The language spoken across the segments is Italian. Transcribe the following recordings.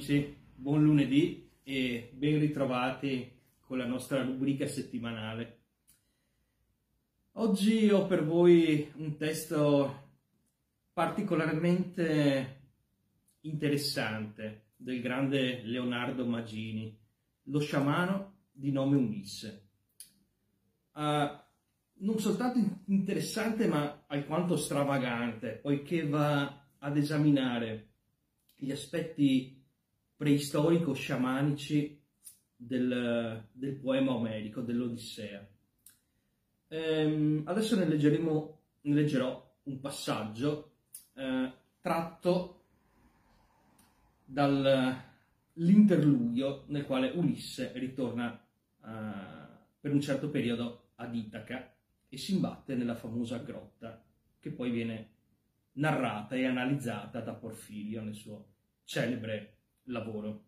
Amici, buon lunedì e ben ritrovati con la nostra rubrica settimanale. Oggi ho per voi un testo particolarmente interessante del grande Leonardo Magini, lo sciamano di nome Ulisse. Uh, non soltanto interessante ma alquanto stravagante, poiché va ad esaminare gli aspetti preistorico-sciamanici del, del, poema omerico, dell'Odissea. Ehm, adesso ne, ne leggerò un passaggio eh, tratto dall'interludio nel quale Ulisse ritorna eh, per un certo periodo ad Itaca e si imbatte nella famosa grotta che poi viene narrata e analizzata da Porfirio nel suo celebre lavoro,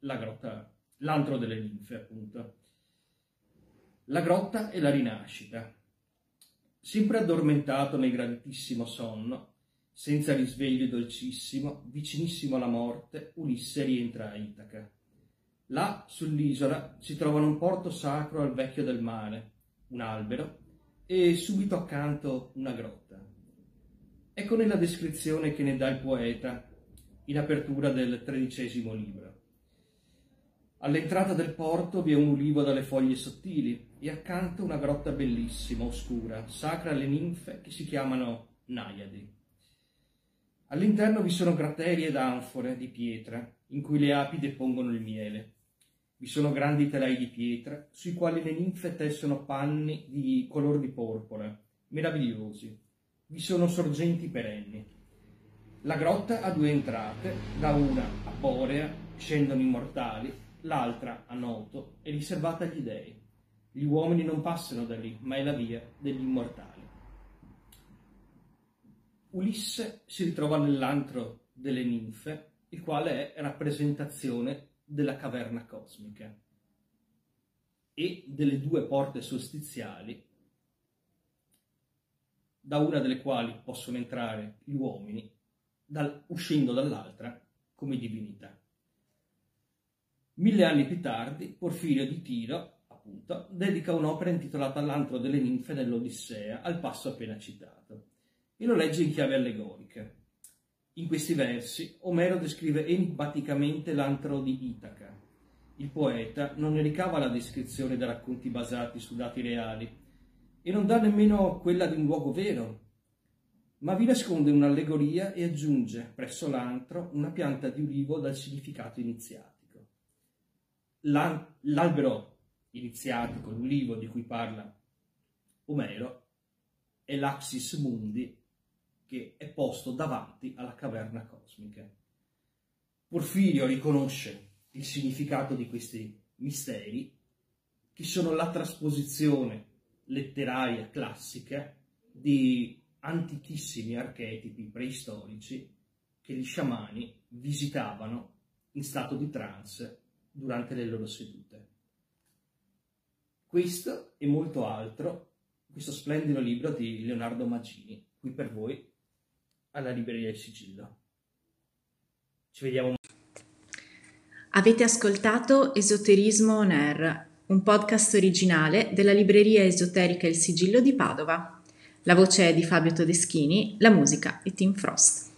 la grotta, l'antro delle linfe appunto. La grotta e la rinascita. Sempre addormentato nel gravitissimo sonno, senza risveglio dolcissimo, vicinissimo alla morte, Ulisse rientra a Itaca. Là, sull'isola, si trovano un porto sacro al vecchio del mare, un albero e subito accanto una grotta. Ecco nella descrizione che ne dà il poeta in apertura del tredicesimo libro. All'entrata del porto vi è un ulivo dalle foglie sottili e accanto una grotta bellissima, oscura, sacra alle ninfe che si chiamano Naiadi. All'interno vi sono crateri ed anfore di pietra in cui le api depongono il miele. Vi sono grandi telai di pietra sui quali le ninfe tessono panni di color di porpora, meravigliosi. Vi sono sorgenti perenni. La grotta ha due entrate, da una a Borea scendono i mortali, l'altra a Noto è riservata agli dei. Gli uomini non passano da lì, ma è la via degli immortali. Ulisse si ritrova nell'antro delle ninfe, il quale è rappresentazione della caverna cosmica e delle due porte solstiziali, da una delle quali possono entrare gli uomini, dal, uscendo dall'altra come divinità. Mille anni più tardi, Porfirio di Tiro, appunto, dedica un'opera intitolata L'antro delle ninfe nell'Odissea, al passo appena citato, e lo legge in chiave allegorica. In questi versi Omero descrive enigmaticamente l'antro di Itaca. Il poeta non ne ricava la descrizione da racconti basati su dati reali e non dà nemmeno quella di un luogo vero, ma vi nasconde un'allegoria e aggiunge presso l'antro una pianta di ulivo dal significato iniziatico. L'albero iniziatico, l'ulivo di cui parla Omero, è l'Axis Mundi, che è posto davanti alla caverna cosmica. Porfirio riconosce il significato di questi misteri, che sono la trasposizione letteraria classica di antichissimi archetipi preistorici che gli sciamani visitavano in stato di trance durante le loro sedute. Questo e molto altro, questo splendido libro di Leonardo Magini, qui per voi alla libreria del sigillo. Ci vediamo. Avete ascoltato Esoterismo On Air, un podcast originale della libreria esoterica Il Sigillo di Padova. La voce è di Fabio Todeschini, la musica è Tim Frost.